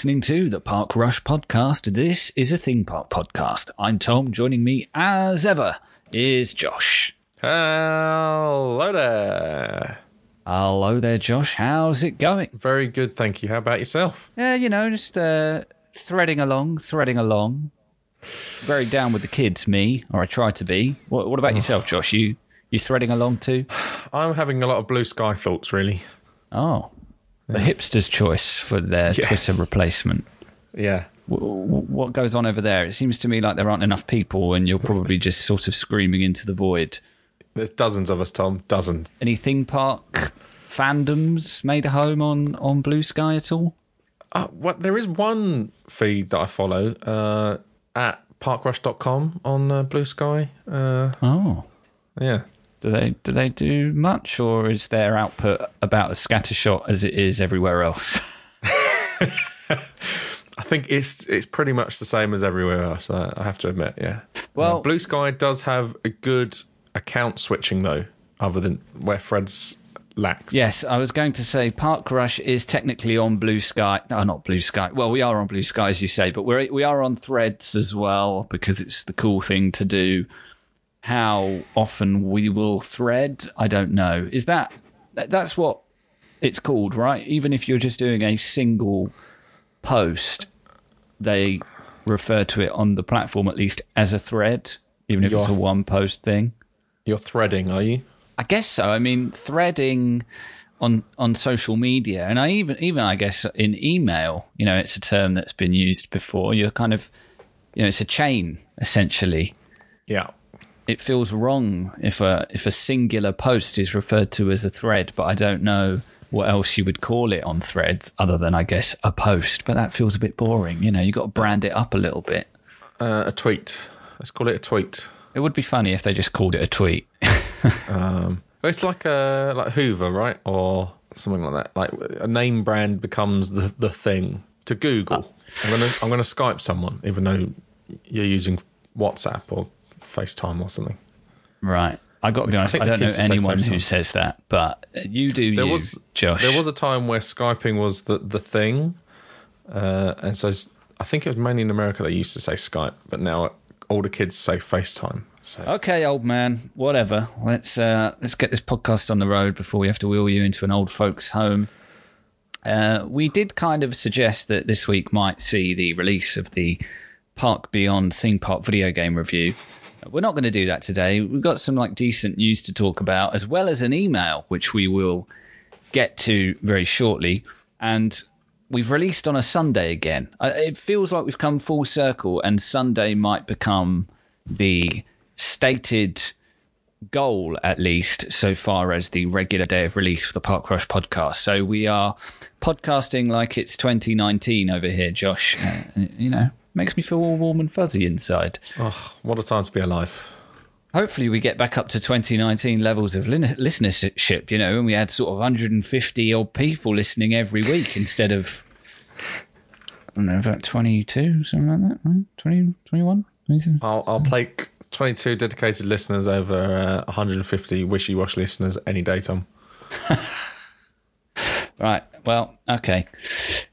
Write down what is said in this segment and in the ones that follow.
listening to the Park Rush podcast. This is a theme park podcast. I'm Tom. Joining me, as ever, is Josh. Hello there. Hello there, Josh. How's it going? Very good, thank you. How about yourself? Yeah, you know, just uh, threading along, threading along. Very down with the kids, me, or I try to be. What, what about yourself, Josh? You you threading along too? I'm having a lot of blue sky thoughts, really. Oh, the hipster's choice for their Yes. Twitter replacement. Yeah. W- w- What goes on over there? It seems to me like there aren't enough people, and you're probably just sort of screaming into the void. There's dozens of us, Tom. Dozens. Any theme park fandoms made a home on on Blue Sky at all? Uh, what, there is one feed that I follow uh, at parkrush.com on uh, Blue Sky. Uh, Oh, yeah. Do they do they do much, or is their output about as scattershot as it is everywhere else? I think it's it's pretty much the same as everywhere else. I, I have to admit, yeah. Well- Uh, Blue Sky does have a good account switching though, other than where Threads lacks. Yes, I was going to say Park Rush is technically on Blue Sky. No, not Blue Sky. Well, we are on Blue Sky, as you say, but we're we are on Threads as well because it's the cool thing to do. How often we will thread, I don't know. Is that that- that's what it's called, right? Even if you're just doing a single post, they refer to it on the platform at least as a thread, even if it's a one post thing. You're threading, are you? I guess so. I mean, threading on on social media, and I even even I guess in email, you know, it's a term that's been used before. You're kind of, you know, it's a chain essentially. Yeah. It feels wrong if a if a singular post is referred to as a thread, but I don't know what else you would call it on threads other than I guess a post. But that feels a bit boring. You know, you got to brand it up a little bit. Uh, a tweet. Let's call it a tweet. It would be funny if they just called it a tweet. Um, it's like a like Hoover, right, or something like that. Like a name brand becomes the the thing to Google. Uh. I'm gonna I'm gonna Skype someone, even though you're using WhatsApp or FaceTime or something. Right. I got to be honest. think I, don't know kids will say anyone who says that, but you do. There you, was Josh. There was a time where Skyping was the the thing, uh, and so I think it was mainly in America they used to say Skype, but now older kids say FaceTime. So okay, old man. Whatever. Let's uh, let's get this podcast on the road before we have to wheel you into an old folks' home. Uh, we did kind of suggest that this week might see the release of the Park Beyond theme park video game review. We're not going to do that today. We've got some like decent news to talk about, as well as an email which we will get to very shortly. And we've released on a Sunday again. It feels like we've come full circle, and Sunday might become the stated goal, at least so far as the regular day of release for the Park Rush podcast. So we are podcasting like it's 2019 over here, Josh. Uh, you know, makes me feel all warm and fuzzy inside. oh, what a time to be alive. Hopefully, we get back up to 2019 levels of lin- listenership, you know, and we had sort of 150 odd people listening every week instead of, I don't know, about 22, something like that, right? 20, 21? 22? I'll I'll take 22 dedicated listeners over uh, 150 wishy-washy listeners any day, Tom. Right. Well, okay.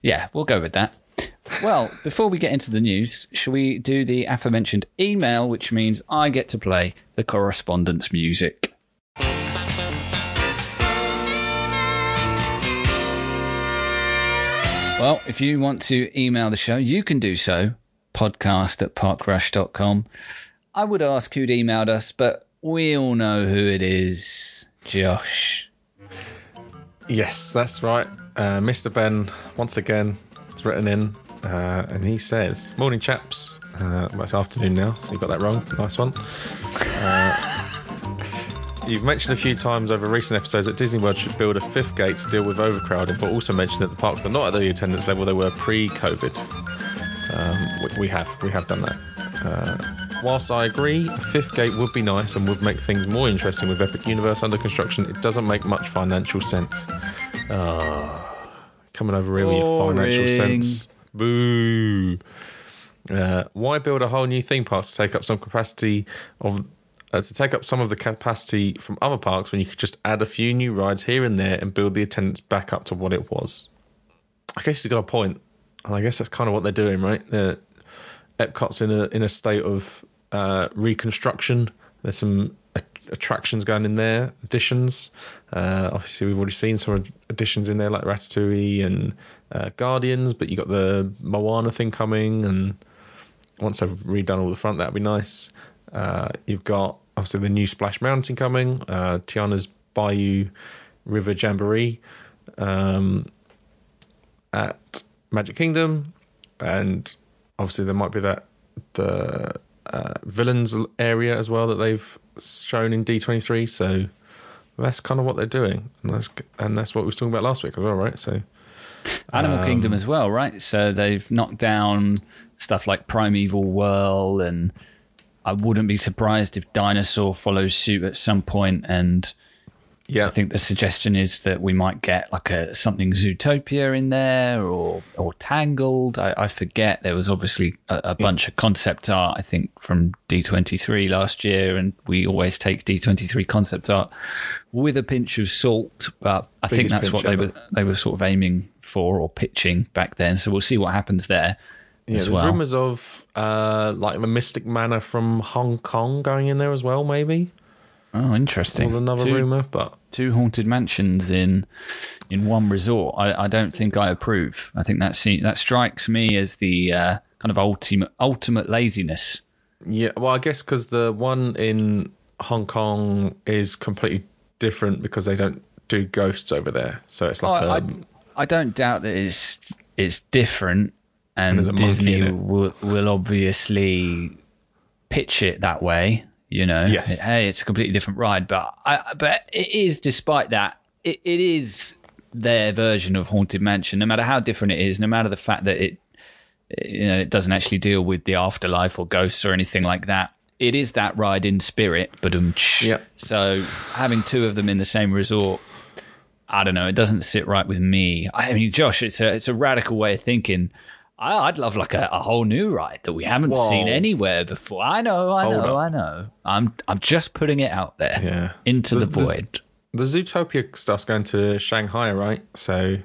Yeah, we'll go with that. Well, before we get into the news, shall we do the aforementioned email, which means I get to play the correspondence music? Well, if you want to email the show, you can do so. Podcast at parkrush.com. I would ask who'd emailed us, but we all know who it is. Josh. Yes, that's right. Uh, Mr. Ben, once again, has written in uh, and he says, Morning, chaps. Uh, well, it's afternoon now, so you got that wrong. Nice one. Uh, you've mentioned a few times over recent episodes that Disney World should build a fifth gate to deal with overcrowding, but also mentioned that the parks are not at the attendance level they were pre COVID. Um, we, we have, we have done that. Uh, whilst I agree, a fifth gate would be nice and would make things more interesting with Epic Universe under construction, it doesn't make much financial sense. Coming over here with your financial sense. Boo. Uh, why build a whole new theme park to take up some capacity of uh, to take up some of the capacity from other parks when you could just add a few new rides here and there and build the attendance back up to what it was? I guess he's got a and I guess that's kind of what they're doing, right? The Epcot's in a in a state of uh, reconstruction. There's some attractions going in there, additions. Uh, obviously, we've already seen some additions in there, like Ratatouille and uh, Guardians. But you've got the Moana thing coming, and once they've redone all the front, that'd be nice. Uh, you've got obviously the new Splash Mountain coming, uh, Tiana's Bayou River Jamboree um, at Magic Kingdom, and obviously there might be that the uh, villains area as well that they've shown in D23. So that's kind of what they're doing, and that's and that's what we were talking about last week as well, right? So Animal um, Kingdom as well, right? So they've knocked down stuff like Primeval Whirl, and I wouldn't be surprised if Dinosaur follows suit at some. And yeah, I think the suggestion is that we might get like a something Zootopia in there, or or Tangled. I, I forget. There was obviously a, a bunch of concept art. I think from D23 last year, and we always take D23 concept art with a pinch of salt. But I think that's what pinch they ever. were they were sort of aiming for or pitching back then. So we'll see what happens there yeah. There's well. rumors of uh, like the Mystic Manor from Hong Kong going in there as well, maybe. Oh, interesting. Was another two, rumor, but two haunted mansions in in one resort. I, I don't think I approve. I think that se- that strikes me as the uh, kind of ultimate ultimate laziness. Yeah, well, I guess because the one in Hong Kong is completely different because they don't do ghosts over there. So it's like I, I, um, don't doubt that it's it's different, and, a monkey Disney will obviously pitch it that way. You know, Yes. hey, it's a completely different ride, but I, but it is, despite that, it, it is their version of Haunted Mansion. No matter how different it is, no matter the fact that it, you know, it doesn't actually deal with the afterlife or ghosts or anything like that. It is that ride in spirit, but um, Yep. so having two of them in the same resort I don't know. It doesn't sit right with me. I mean, Josh, it's a it's a radical way of thinking. I, I'd love like a, a whole new ride that we haven't Whoa. seen anywhere before. I know, I Hold know, up. I know. I'm I'm just putting it out there Yeah. into the there's- void. the Zootopia stuff's going to Shanghai, right? So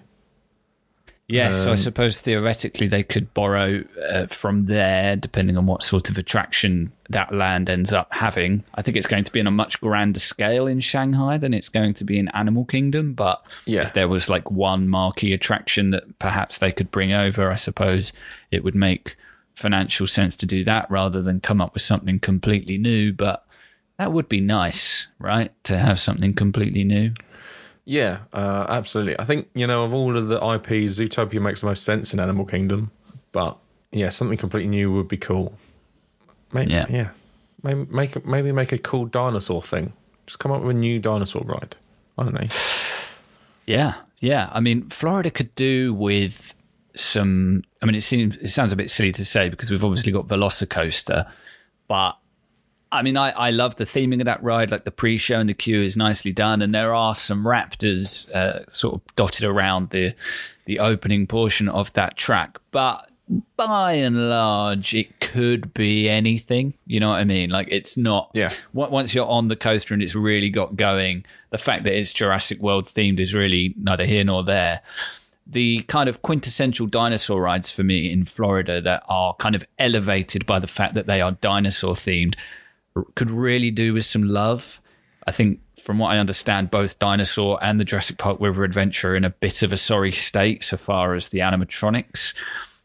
Yes, Um, I suppose theoretically they could borrow uh, from there, depending on what sort of attraction that land ends up having. I think it's going to be on a much grander scale in Shanghai than it's going to be in Animal Kingdom. But Yeah. if there was like one marquee attraction that perhaps they could bring over, I suppose it would make financial sense to do that rather than come up with something completely new. But that would be nice, right? To have something completely new. Yeah, uh, absolutely. I think you know of all of the IPs, Zootopia makes the most sense in Animal Kingdom, but yeah, something completely new would be cool. Maybe, Yeah. yeah, Maybe make a- maybe make a cool dinosaur thing. Just come up with a new dinosaur ride. I don't know. Yeah, yeah. I mean, Florida could do with some. I mean, it seems it sounds a bit silly to say because we've obviously got Velocicoaster, but I mean, I, I love the theming of that ride. Like the pre-show and the queue is nicely done, and there are some raptors uh, sort of dotted around the the opening portion of that track, but. By and large, it could be anything. You know what I mean? Like it's not. Yeah. Once you're on the coaster and it's really got going, the fact that it's Jurassic World themed is really neither here nor there the kind of quintessential dinosaur rides for me in Florida that are kind of elevated by the fact that they are dinosaur themed could really do with some love. I think, from what I understand, both Dinosaur and the Jurassic Park River Adventure are in a bit of a sorry state so far as the animatronics,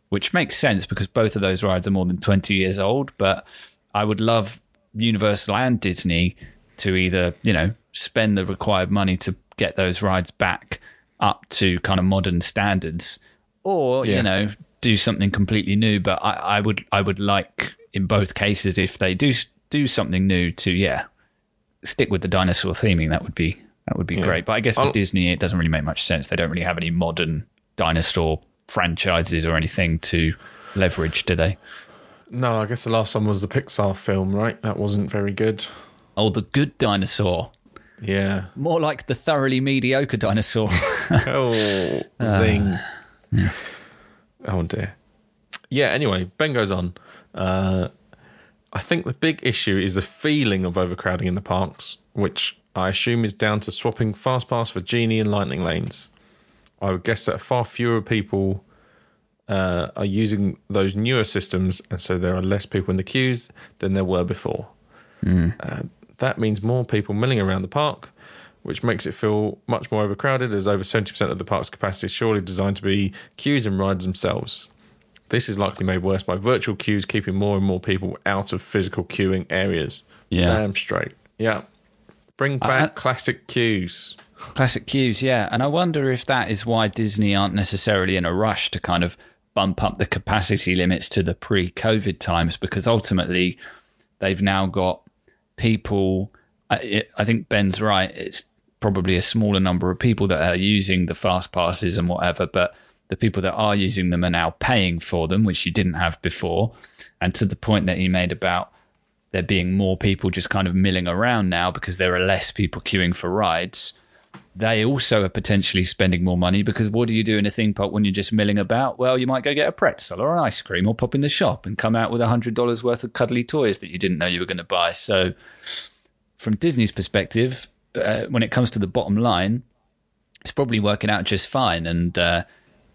which makes sense because both of those rides are more than 20 years old. But I would love Universal and Disney to either, you know, spend the required money to get those rides back up to kind of modern standards or, Yeah. you know, do something completely new. But I, I would I would like in both cases if they do do something new to yeah stick with the dinosaur theming that would be that would be great. But I guess for I'll- Disney it doesn't really make much sense. They don't really have any modern dinosaur franchises or anything to leverage, do they? No, I guess the last one was the Pixar film, right? That wasn't very good. Oh, the good dinosaur. Yeah. More like the thoroughly mediocre dinosaur. Oh, zing. Oh dear. Yeah. Anyway, Ben goes on. Uh, I think the big issue is the feeling of overcrowding in the parks, which I assume is down to swapping fast pass for genie and lightning lanes. I would guess that far fewer people uh, are using those newer systems, and so there are less people in the queues than there were before. Uh, that means more people milling around the park, which makes it feel much more overcrowded, as over 70% of the park's capacity is surely designed to be queues and rides themselves. This is likely made worse by virtual queues keeping more and more people out of physical queuing areas. Yeah. Damn straight. Yeah. Bring back classic queues. Classic queues, yeah. And I wonder if that is why Disney aren't necessarily in a rush to kind of bump up the capacity limits to the pre COVID times because ultimately they've now got people. I, I think Ben's right. It's probably a smaller number of people that are using the fast passes and whatever, but the people that are using them are now paying for them, which you didn't have before. And to the point that he made about there being more people just kind of milling around now because there are less people queuing for rides. They also are potentially spending more money because what do you do in a theme park when you're just milling about? Well, you might go get a pretzel or an ice cream or pop in the shop and come out with a hundred dollars worth of cuddly toys that you didn't know you were going to buy. So, from Disney's perspective, uh, when it comes to the bottom line, it's probably working out just fine. And uh,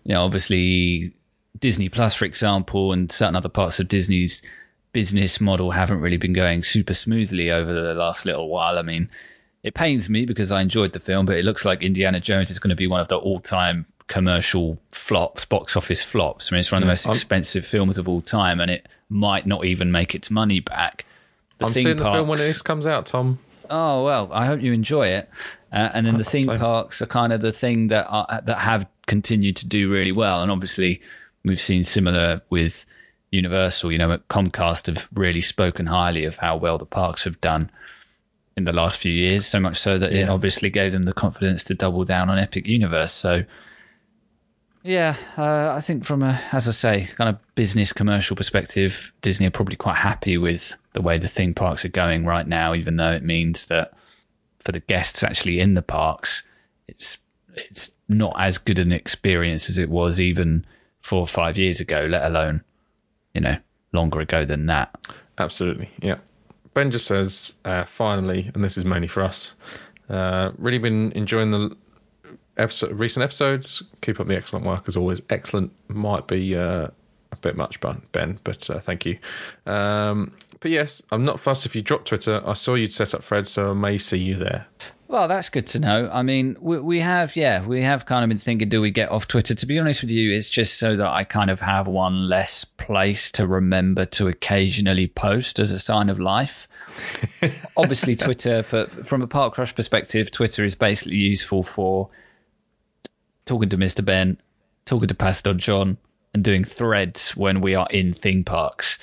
you know, obviously, Disney Plus, for example, and certain other parts of Disney's business model haven't really been going super smoothly over the last little while. I mean, it pains me because I enjoyed the film, but it looks like Indiana Jones is going to be one of the all-time commercial flops, box office flops. I mean, it's one of the most I'm- expensive films of all time, and it might not even make its money back. The I'm seeing the film when this comes out, Tom. Oh well, I hope you enjoy it. Uh, and then the theme same. parks are kind of the thing that are, that have continued to do really well. And obviously, we've seen similar with Universal. You know, Comcast have really spoken highly of how well the parks have done in the last few years. So much so that it obviously gave them the confidence to double down on Epic Universe. So. Yeah, uh, I think from a, as I say, kind of business commercial perspective, Disney are probably quite happy with the way the theme parks are going right now, even though it means that for the guests actually in the parks, it's it's not as good an experience as it was even four or five years ago, let alone, you know, longer ago than that. Absolutely, yeah. Ben just says, uh, finally, and this is mainly for us, uh, really been enjoying the episode, recent episodes. Keep up the excellent work as always. Excellent might be uh, a bit much, Ben, but uh, thank you. Um, but yes, I'm not fussed if you drop Twitter. I saw you'd set up Fred, so I may see you there. Well, that's good to know. I mean, we, we have, yeah, we have kind of been thinking, do we get off Twitter? To be honest with you, it's just so that I kind of have one less place to remember to occasionally post as a sign of life. Obviously, Twitter, for, from a Park Rush perspective, Twitter is basically useful for talking to Mr. Ben, talking to Pastor John, and doing threads when we are in theme parks.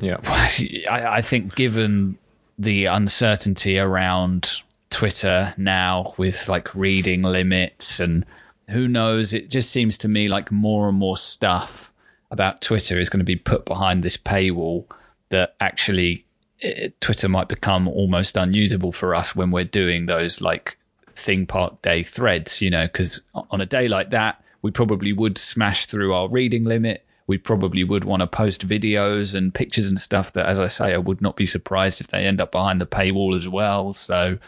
Yeah, I, I think given the uncertainty around Twitter now with like reading limits and who knows, it just seems to me like more and more stuff about Twitter is going to be put behind this paywall that actually eh, Twitter might become almost unusable for us when we're doing those like theme park day threads, you know, because on a day like that, we probably would smash through our reading limit. We probably would want to post videos and pictures and stuff that, as I say, I would not be surprised if they end up behind the paywall as well. So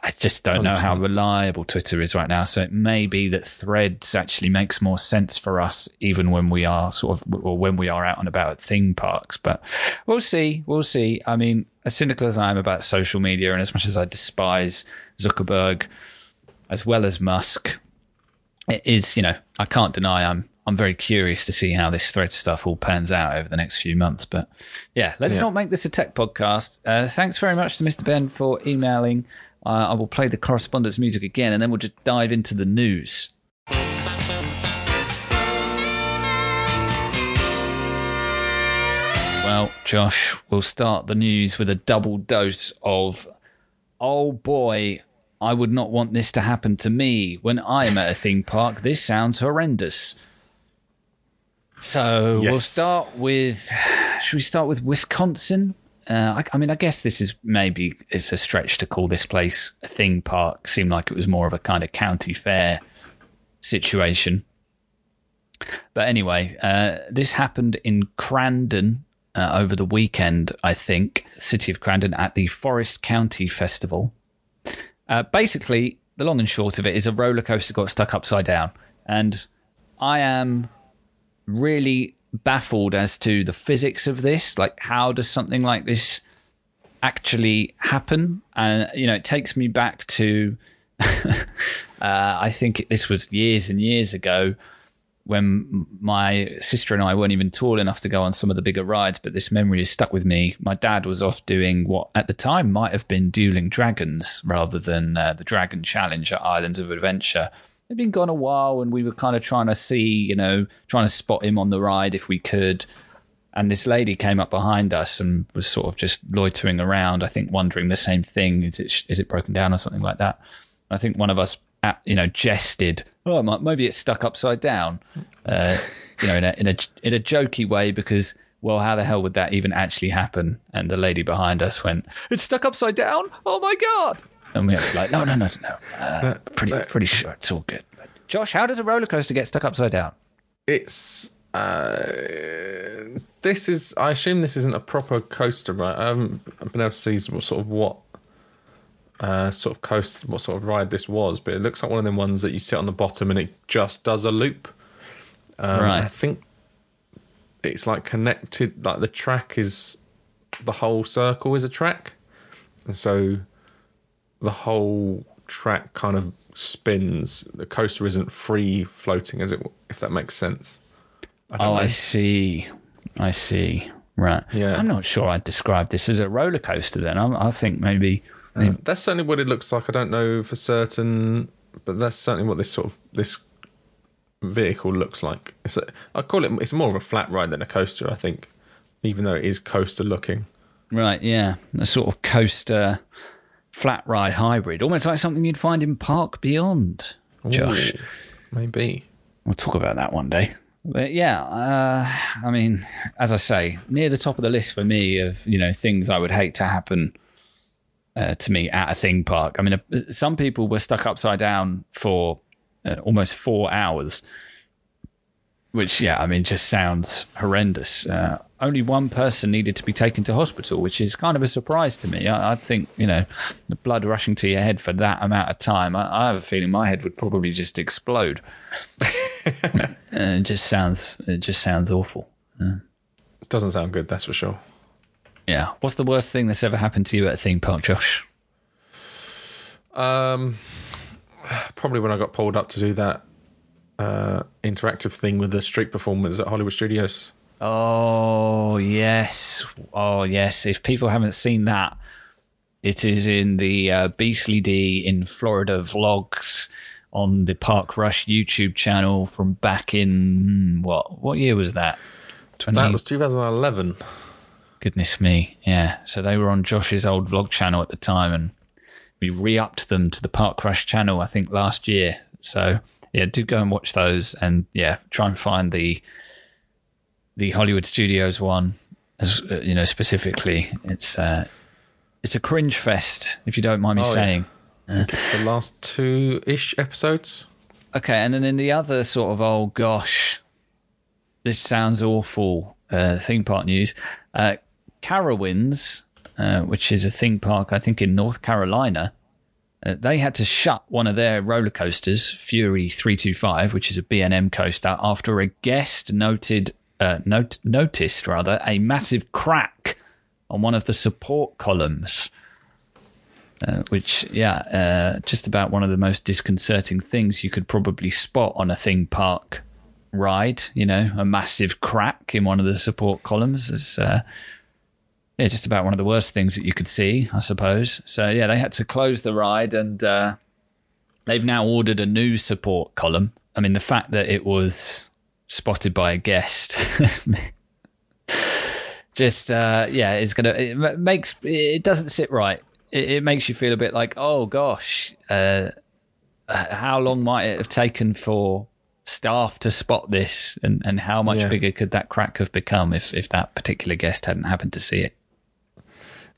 I just don't know how reliable Twitter is right now. So it may be that threads actually makes more sense for us, even when we are sort of, or when we are out and about at theme parks. But we'll see. We'll see. I mean, as cynical as I am about social media, and as much as I despise Zuckerberg as well as Musk, it is, you know, I can't deny I'm I'm very curious to see how this thread stuff all pans out over the next few months. But yeah, let's Yeah. not make this a tech podcast. Uh, thanks very much to Mr. Ben for emailing. Uh, I will play the correspondence music again, and then we'll just dive into the news. Well, Josh, we'll start the news with a double dose of, oh boy, I would not want this to happen to me when I'm at a theme park. This sounds horrendous. So we'll start with, should we start with Wisconsin? Uh, I, I mean, I guess this is maybe it's a stretch to call this place a theme park. Seemed like it was more of a kind of county fair situation. But anyway, uh, this happened in Crandon uh, over the weekend, I think, city of Crandon at the Forest County Festival. Uh, basically, the long and short of it is a roller coaster got stuck upside down, and I am really baffled as to the physics of this. Like, how does something like this actually happen? And you know, it takes me back to. uh, I think this was years and years ago when my sister and I weren't even tall enough to go on some of the bigger rides, but this memory is stuck with me. My dad was off doing what at the time might have been Dueling Dragons rather than uh, the Dragon Challenge at Islands of Adventure. It'd been gone a while, and we were kind of trying to see, you know, trying to spot him on the ride if we could. And this lady came up behind us and was sort of just loitering around, I think, wondering the same thing: is it is it broken down or something like that? I think one of us, you know, jested oh, maybe it's stuck upside down, uh, you know, in a, in a in a jokey way because well, how the hell would that even actually happen? And the lady behind us went, "It's stuck upside down! Oh my god!" And we were like, "No, no, no, no, uh, pretty pretty sure it's all good." Josh, how does a roller coaster get stuck upside down? It's uh, this is. I assume this isn't a proper coaster, right? I haven't been able to see what sort of what uh, sort of coast, what sort of ride this was, but it looks like one of them ones that you sit on the bottom and it just does a loop. Um, right. I think it's like connected, like the track is the whole circle is a track, and so the whole track kind of spins. The coaster isn't free floating, as it if that makes sense. I oh, know. I see. I see. Right. Yeah. I'm not sure I'd describe this as a roller coaster. Then I, I think maybe uh, that's certainly what it looks like. I don't know for certain, but that's certainly what this sort of this vehicle looks like. It's a, I call it. It's more of a flat ride than a coaster. I think, even though it is coaster looking. Right. Yeah. A sort of coaster flat ride hybrid, almost like something you'd find in Park Beyond. Josh, Ooh, maybe we'll talk about that one day. But yeah, uh, I mean, as I say, near the top of the list for me of you know things I would hate to happen uh, to me at a theme park. I mean, uh, some people were stuck upside down for uh, almost four hours, which, yeah, I mean, just sounds horrendous. Uh, only one person needed to be taken to hospital, which is kind of a surprise to me. I, I think, you know, the blood rushing to your head for that amount of time, I, I have a feeling my head would probably just explode. it just sounds, it just sounds awful. Yeah. It doesn't sound good, that's for sure. Yeah. What's the worst thing that's ever happened to you at a theme park, Josh? Um, probably when I got pulled up to do that uh, interactive thing with the street performers at Hollywood Studios. Oh yes, oh yes. If people haven't seen that, it is in the uh, Beastly D in Florida vlogs on the Park Rush YouTube channel from back in hmm, what what year was that? 20... That was 2011. Goodness me, yeah. So they were on Josh's old vlog channel at the time, and we re-upped them to the Park Rush channel, I think, last year. So yeah, do go and watch those, and yeah, try and find the the Hollywood Studios one, as uh, you know, specifically. It's uh, it's a cringe fest, if you don't mind me oh, saying. Yeah. it's the last two ish episodes. Okay, and then in the other sort of oh gosh, this sounds awful. Uh, theme park news. Uh, Carowinds, uh, which is a theme park, I think, in North Carolina, uh, they had to shut one of their roller coasters, Fury 325, which is a B&M coaster, after a guest noted uh, not- noticed rather a massive crack on one of the support columns. Uh, which, yeah, uh, just about one of the most disconcerting things you could probably spot on a theme park ride. You know, a massive crack in one of the support columns is uh, yeah, just about one of the worst things that you could see, I suppose. So yeah, they had to close the ride, and uh, they've now ordered a new support column. I mean, the fact that it was spotted by a guest, just uh, yeah, it's gonna it makes it doesn't sit right. It, it makes you feel a bit like, oh gosh, uh, how long might it have taken for staff to spot this, and, and how much yeah. bigger could that crack have become if if that particular guest hadn't happened to see it?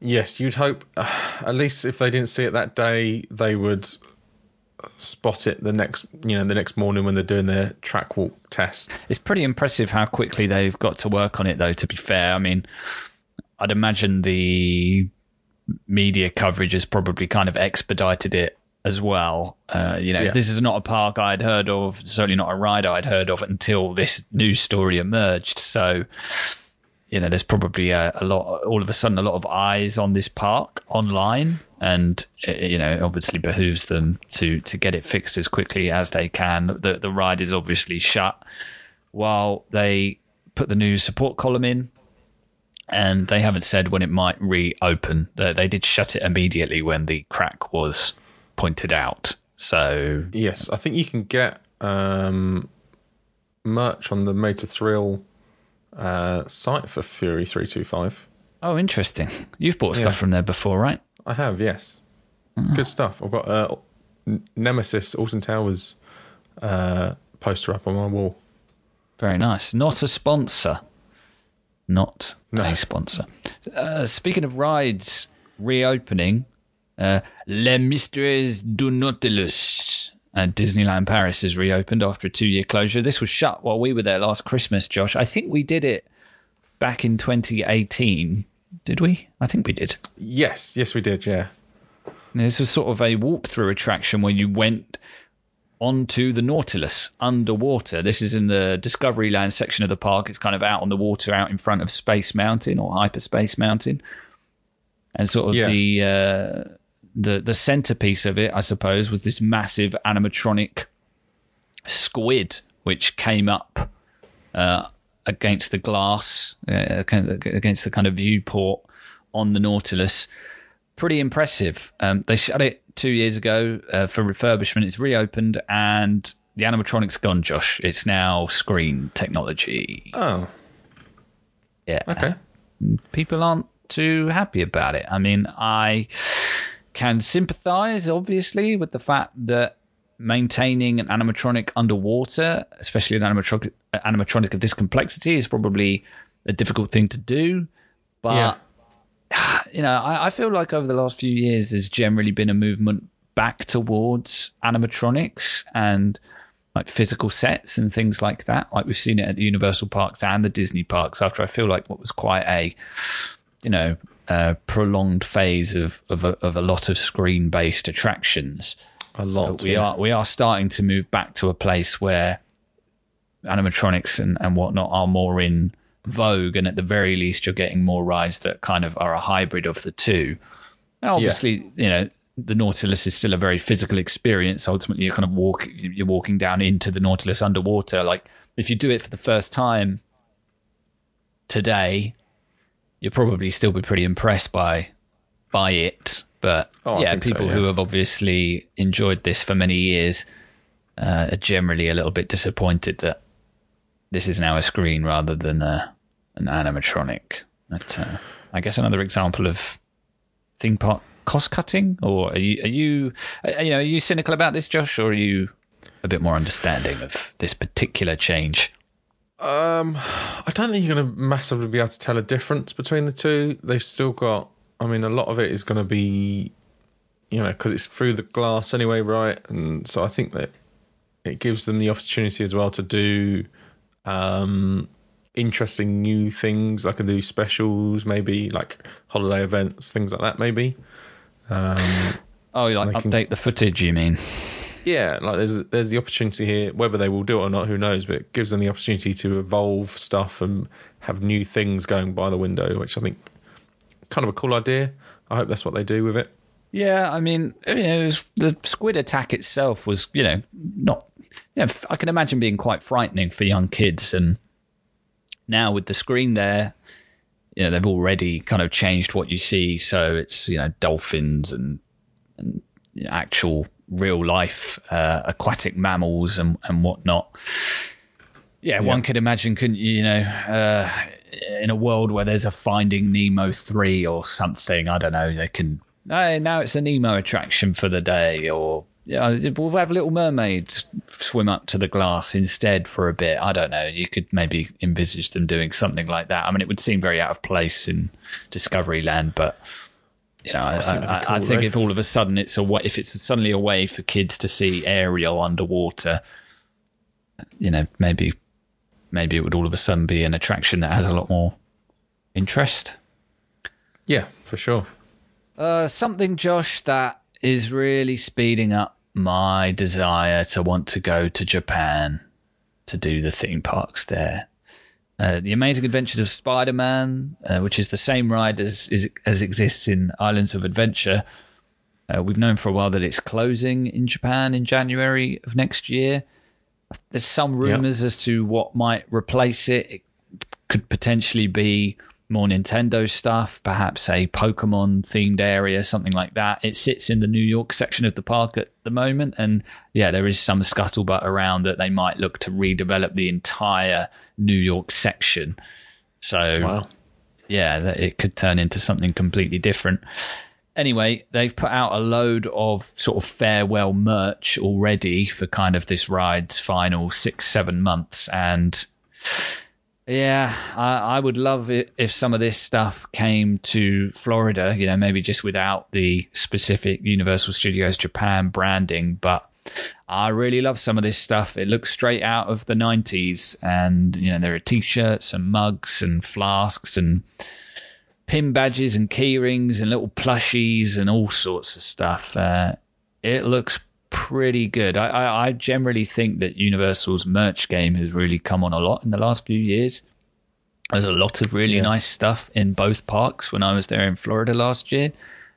Yes, you'd hope, uh, at least if they didn't see it that day, they would spot it the next, you know, the next morning when they're doing their track walk test. It's pretty impressive how quickly they've got to work on it, though. To be fair, I mean, I'd imagine the media coverage has probably kind of expedited it as well. Uh, you know, Yeah. this is not a park I'd heard of, certainly not a ride I'd heard of until this news story emerged. So, you know, there's probably a, a lot, all of a sudden, a lot of eyes on this park online, and uh, you know, it obviously behooves them to to get it fixed as quickly as they can. The the ride is obviously shut while they put the new support column in. And they haven't said when it might reopen. They they did shut it immediately when the crack was pointed out. So Yes, I think you can get um, merch on the Motor Thrill uh, site for Fury three two five. Oh, interesting. You've bought Yeah. stuff from there before, right? I have, yes. Good stuff. I've got uh, Nemesis Alton Towers uh, poster up on my wall. Very nice. Not a sponsor. Not No. a sponsor. Uh, speaking of rides reopening, uh, Les Mystères du Nautilus at Disneyland Paris is reopened after a two year closure. This was shut while we were there last Christmas, Josh. I think we did it back in 2018. Did we? I think we did. Yes, yes, we did. Yeah, This was sort of a walkthrough attraction where you went onto the Nautilus underwater. This is in the Discoveryland section of the park. It's kind of out on the water, out in front of Space Mountain or Hyperspace Mountain, and sort of Yeah. the uh, the the centerpiece of it, I suppose, was this massive animatronic squid which came up uh, against the glass, uh, against the kind of viewport on the Nautilus. Pretty impressive. Um, they shut it two years ago uh, for refurbishment. It's reopened and the animatronic's gone, Josh. It's now screen technology. Oh, Yeah. okay. People aren't too happy about it. I mean, I can sympathize, obviously, with the fact that maintaining an animatronic underwater, especially an animatronic, animatronic of this complexity, is probably a difficult thing to do. But yeah, you know, I, I feel like over the last few years, there's generally been a movement back towards animatronics and like physical sets and things like that. Like we've seen it at the Universal parks and the Disney parks. After I feel like what was quite a, you know, uh, prolonged phase of of a, of a lot of screen based attractions a lot. we yeah. are we are starting to move back to a place where animatronics and, and whatnot are more in vogue and at the very least you're getting more rides that kind of are a hybrid of the two now obviously you know the nautilus is still a very physical experience ultimately you're kind of walk you're walking down into the nautilus underwater like if you do it for the first time today you'll probably still be pretty impressed by by it but Oh, yeah think so, people yeah. who have obviously enjoyed this for many years uh, are generally a little bit disappointed that this is now a screen rather than a, an animatronic. But, uh, I guess another example of park cost cutting, or are you are you are, you know are you cynical about this, Josh, or are you a bit more understanding of this particular change? Um, I don't think you're going to massively be able to tell a difference between the two. They've still got. I mean, a lot of it is going to be, you know, because it's through the glass anyway, right? And so I think that it gives them the opportunity as well to do um interesting new things. I can do specials, maybe like holiday events, things like that. Maybe. Um, Oh, like can- update the footage? You mean? yeah, like there's there's the opportunity here. Whether they will do it or not, who knows? But it gives them the opportunity to evolve stuff and have new things going by the window, which I think kind of a cool idea. I hope that's what they do with it. Yeah, I mean, you know, it was- the squid attack itself was, you know, not. You know, I can imagine being quite frightening for young kids, and now with the screen there, you know, they've already kind of changed what you see, so it's you know dolphins and and you know, actual real life uh, aquatic mammals and and whatnot. Yeah, one could imagine, couldn't you? You know, uh, in a world where there's a Finding Nemo three or something, I don't know. They can. Hey, now it's a Nemo attraction for the day, or yeah, we'll have Little Mermaid swim up to the glass instead for a bit. I don't know. You could maybe envisage them doing something like that. I mean, it would seem very out of place in Discoveryland, but you know, I, I, think I, think though. if all of a sudden it's a if it's suddenly a way for kids to see Ariel underwater, you know, maybe maybe it would all of a sudden be an attraction that has a lot more interest. Yeah, for sure. Uh, something, Josh, that is really speeding up my desire to want to go to Japan to do the theme parks there. Uh, the Amazing Adventures of Spider-Man, uh, which is the same ride as is, as exists in Islands of Adventure. Uh, we've known for a while that it's closing in Japan in January of next year. There's some rumors as to what might replace it. It could potentially be more Nintendo stuff, perhaps a Pokemon themed area, something like that. It sits in the New York section of the park at the moment. And yeah, there is some scuttlebutt around that they might look to redevelop the entire New York section. So Wow. yeah, that it could turn into something completely different. Anyway, they've put out a load of sort of farewell merch already for kind of this ride's final six, seven months. And yeah, I, I would love it if some of this stuff came to Florida, you know, maybe just without the specific Universal Studios Japan branding. But I really love some of this stuff. It looks straight out of the 90s. And, you know, there are t shirts and mugs and flasks and pin badges and key rings and little plushies and all sorts of stuff. Uh, it looks pretty good. I, I, I generally think that Universal's merch game has really come on a lot in the last few years. There's a lot of really Yeah. nice stuff in both parks when I was there in Florida last year,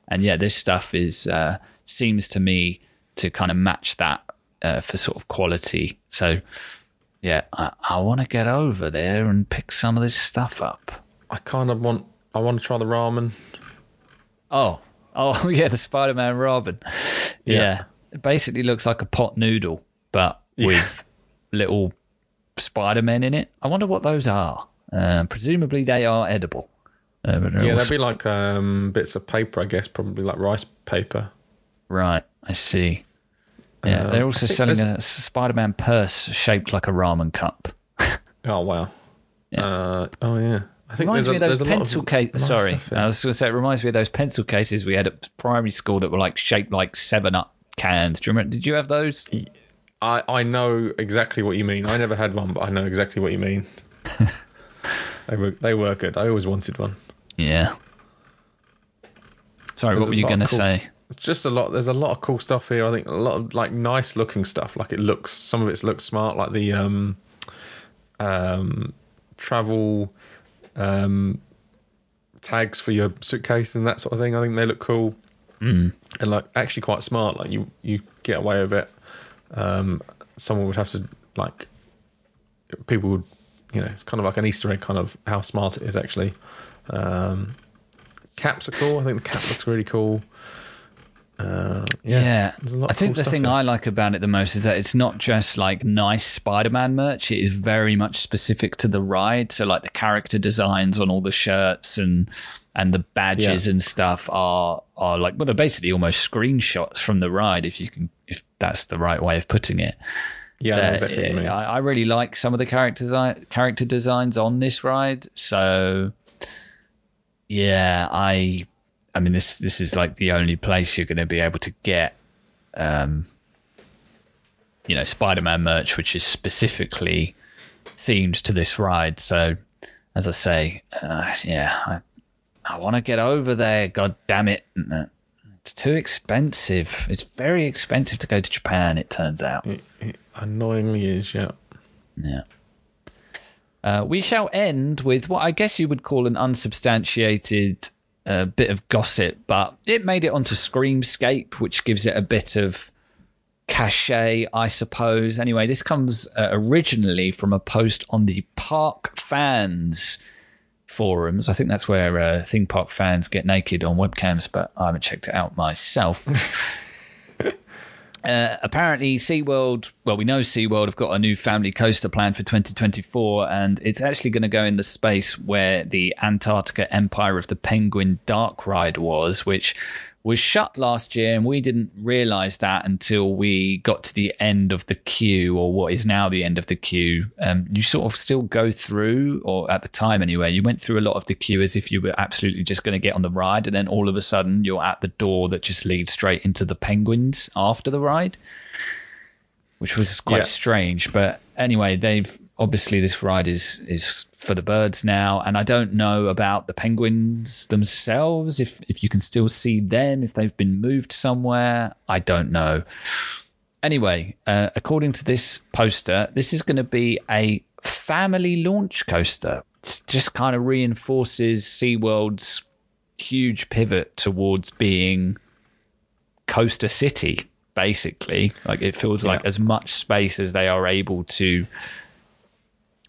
and yeah, this stuff is uh, seems to me to kind of match that uh, for sort of quality. So yeah, I, I want to get over there and pick some of this stuff up. I kind of want. I want to try the ramen. Oh, oh yeah, the Spider-Man ramen. Yeah. Yeah. It basically looks like a pot noodle, but with little Spider-Men in it. I wonder what those are. Uh, presumably, they are edible. Uh, Yeah, they'll be like um, bits of paper, I guess, probably like rice paper. Right, I see. Yeah, Um, they're also selling there's- a Spider-Man purse shaped like a ramen cup. Oh wow. Uh, oh yeah. I think Reminds me a, of those there's a lot pencil cases. Sorry. I was going to say it reminds me of those pencil cases we had at primary school that were like shaped like Seven Up cans. Do you remember? Did you have those? I, I know exactly what you mean. I never had one, but I know exactly what you mean. they were they were good. I always wanted one. Yeah. Sorry, There's what were you going to cool say? s- Just a lot. There's a lot of cool stuff here. I think a lot of like nice looking stuff. Like it looks. Some of it looks smart. Like the um, um, travel um, tags for your suitcase and that sort of thing. I think they look cool Mm. And like actually quite smart. Like you you get away with it. Um, someone would have to like people would you know it's kind of like an Easter egg kind of how smart it is actually. Um, caps are cool. I think the cap looks really cool. Uh, yeah, Yeah, there's a lot I think cool the thing. I like about it the most is that it's not just like nice Spider-Man merch. It is very much specific to the ride. So like the character designs on all the shirts and and the badges Yeah. and stuff are are like well they're basically almost screenshots from the ride if you can if that's the right way of putting it. yeah, Uh, exactly what you mean. I, I really like some of the character design, character designs on this ride. So, yeah, I, I mean this this is like the only place you're going to be able to get, um, you know, Spider-Man merch, which is specifically themed to this ride. So, as I say, uh, yeah, I, I want to get over there. God damn it! It's too expensive. It's very expensive to go to Japan. It turns out. It, it annoyingly is. Yeah. Yeah. Uh, we shall end with what I guess you would call an unsubstantiated uh, bit of gossip, but it made it onto Screamscape, which gives it a bit of cachet, I suppose. Anyway, this comes uh, originally from a post on the Park Fans forums. I think that's where uh, theme park fans get naked on webcams, but I haven't checked it out myself. Uh, apparently, SeaWorld, well, we know SeaWorld have got a new family coaster planned for 2024, and it's actually going to go in the space where the Antarctica Empire of the Penguin Dark Ride was, which was shut last year, and we didn't realize that until we got to the end of the queue, or what is now the end of the queue. Um, you sort of still go through, or at the time anyway, you went through a lot of the queue as if you were absolutely just going to get on the ride, and then all of a sudden you're at the door that just leads straight into the penguins after the ride, which was quite Yeah. strange. But anyway, they've obviously this ride is is for the birds now, and I don't know about the penguins themselves. If if you can still see them, if they've been moved somewhere, I don't know. Anyway, uh, according to this poster, this is going to be a family launch coaster. It just kind of reinforces SeaWorld's huge pivot towards being coaster city basically like it feels like as much space as they are able to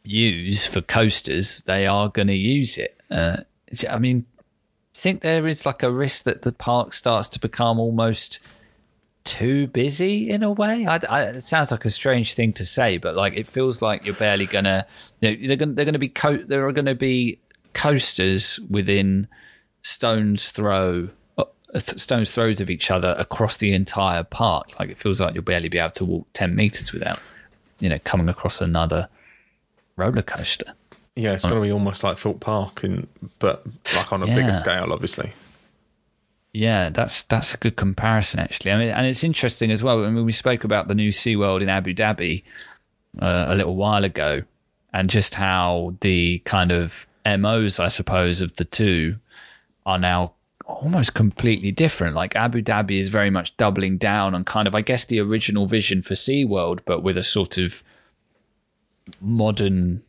use for coasters, they are going to use it. Uh, I mean, think there is like a risk that the park starts to become almost too busy in a way. I, I, it sounds like a strange thing to say, but like it feels like you're barely gonna. You know, they're gonna they're gonna be co- there are going to be coasters within stones throw uh, stones throws of each other across the entire park. Like it feels like you'll barely be able to walk ten meters without you know coming across another roller coaster. Yeah, it's going to be almost like Thorpe Park, in, but like on a yeah. bigger scale, obviously. Yeah, that's that's a good comparison actually. I mean, and it's interesting as well. I mean, we spoke about the new SeaWorld in Abu Dhabi uh, a little while ago, and just how the kind of MOs, I suppose, of the two are now almost completely different. Like Abu Dhabi is very much doubling down on kind of, I guess, the original vision for SeaWorld, but with a sort of modern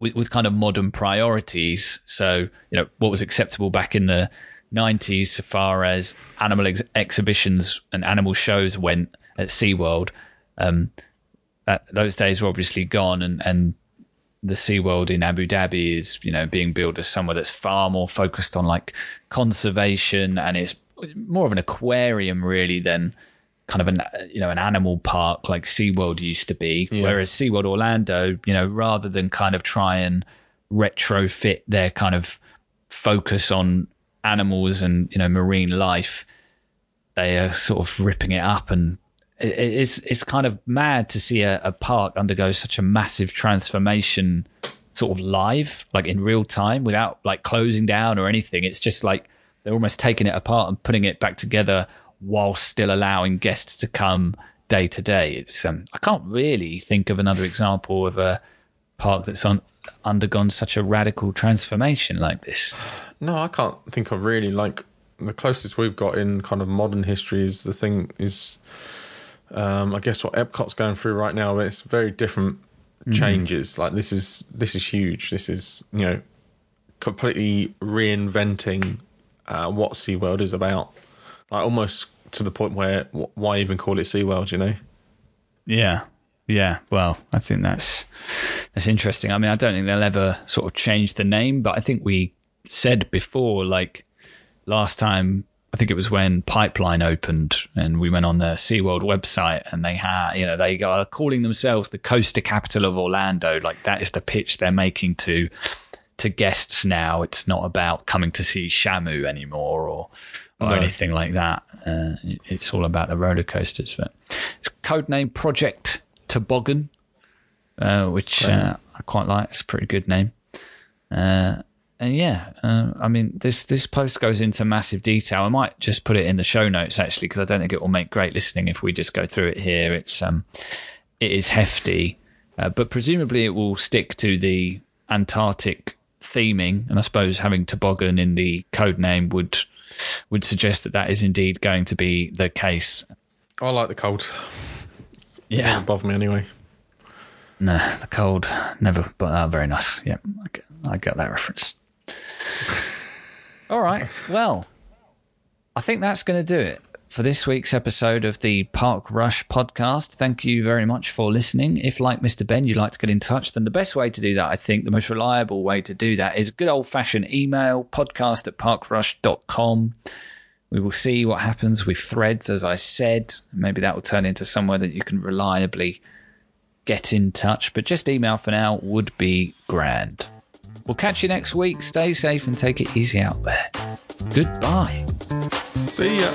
with, with kind of modern priorities. So, you know, what was acceptable back in the 90s so far as animal ex- exhibitions and animal shows went at SeaWorld, um, that, those days are obviously gone and, and the SeaWorld in Abu Dhabi is, you know, being built as somewhere that's far more focused on like conservation and it's more of an aquarium really than kind of an you know an animal park like SeaWorld used to be. Yeah. Whereas SeaWorld Orlando, you know, rather than kind of try and retrofit their kind of focus on animals and you know marine life, they are sort of ripping it up and it's it's kind of mad to see a, a park undergo such a massive transformation sort of live like in real time without like closing down or anything it's just like they're almost taking it apart and putting it back together while still allowing guests to come day to day. It's um, I can't really think of another example of a park that's on, undergone such a radical transformation like this. No, I can't think of really like the closest we've got in kind of modern history is the thing is um, I guess what Epcot's going through right now. It's very different mm-hmm. changes. Mm. Like this is this is huge. This is you know completely reinventing uh, what SeaWorld is about. Like almost to the point where why even call it SeaWorld, you know? Yeah. Yeah, well, I think that's that's interesting. I mean, I don't think they'll ever sort of change the name, but I think we said before, like last time, I think it was when Pipeline opened, and we went on the SeaWorld website, and they had, you know, they are calling themselves the coaster capital of Orlando. Like that is the pitch they're making to to guests now. It's not about coming to see Shamu anymore, or or no. anything like that. Uh, it's all about the roller coasters. But it's codename Project Toboggan, uh, which uh, I quite like. It's a pretty good name. Uh, and yeah, uh, I mean, this this post goes into massive detail. I might just put it in the show notes actually, because I don't think it will make great listening if we just go through it here. It's um, it is hefty, uh, but presumably it will stick to the Antarctic theming, and I suppose having toboggan in the code name would would suggest that that is indeed going to be the case. I like the cold. Yeah, doesn't bother me anyway. No, the cold never, but uh, very nice. Yeah, I get, I get that reference. All right, well, I think that's going to do it for this week's episode of the Park Rush podcast. Thank you very much for listening. If, like Mr. Ben, you'd like to get in touch, then the best way to do that, I think, the most reliable way to do that is good old fashioned email podcast at parkrush.com. We will see what happens with threads, as I said. Maybe that will turn into somewhere that you can reliably get in touch, but just email for now would be grand. We'll catch you next week. Stay safe and take it easy out there. Goodbye. See ya.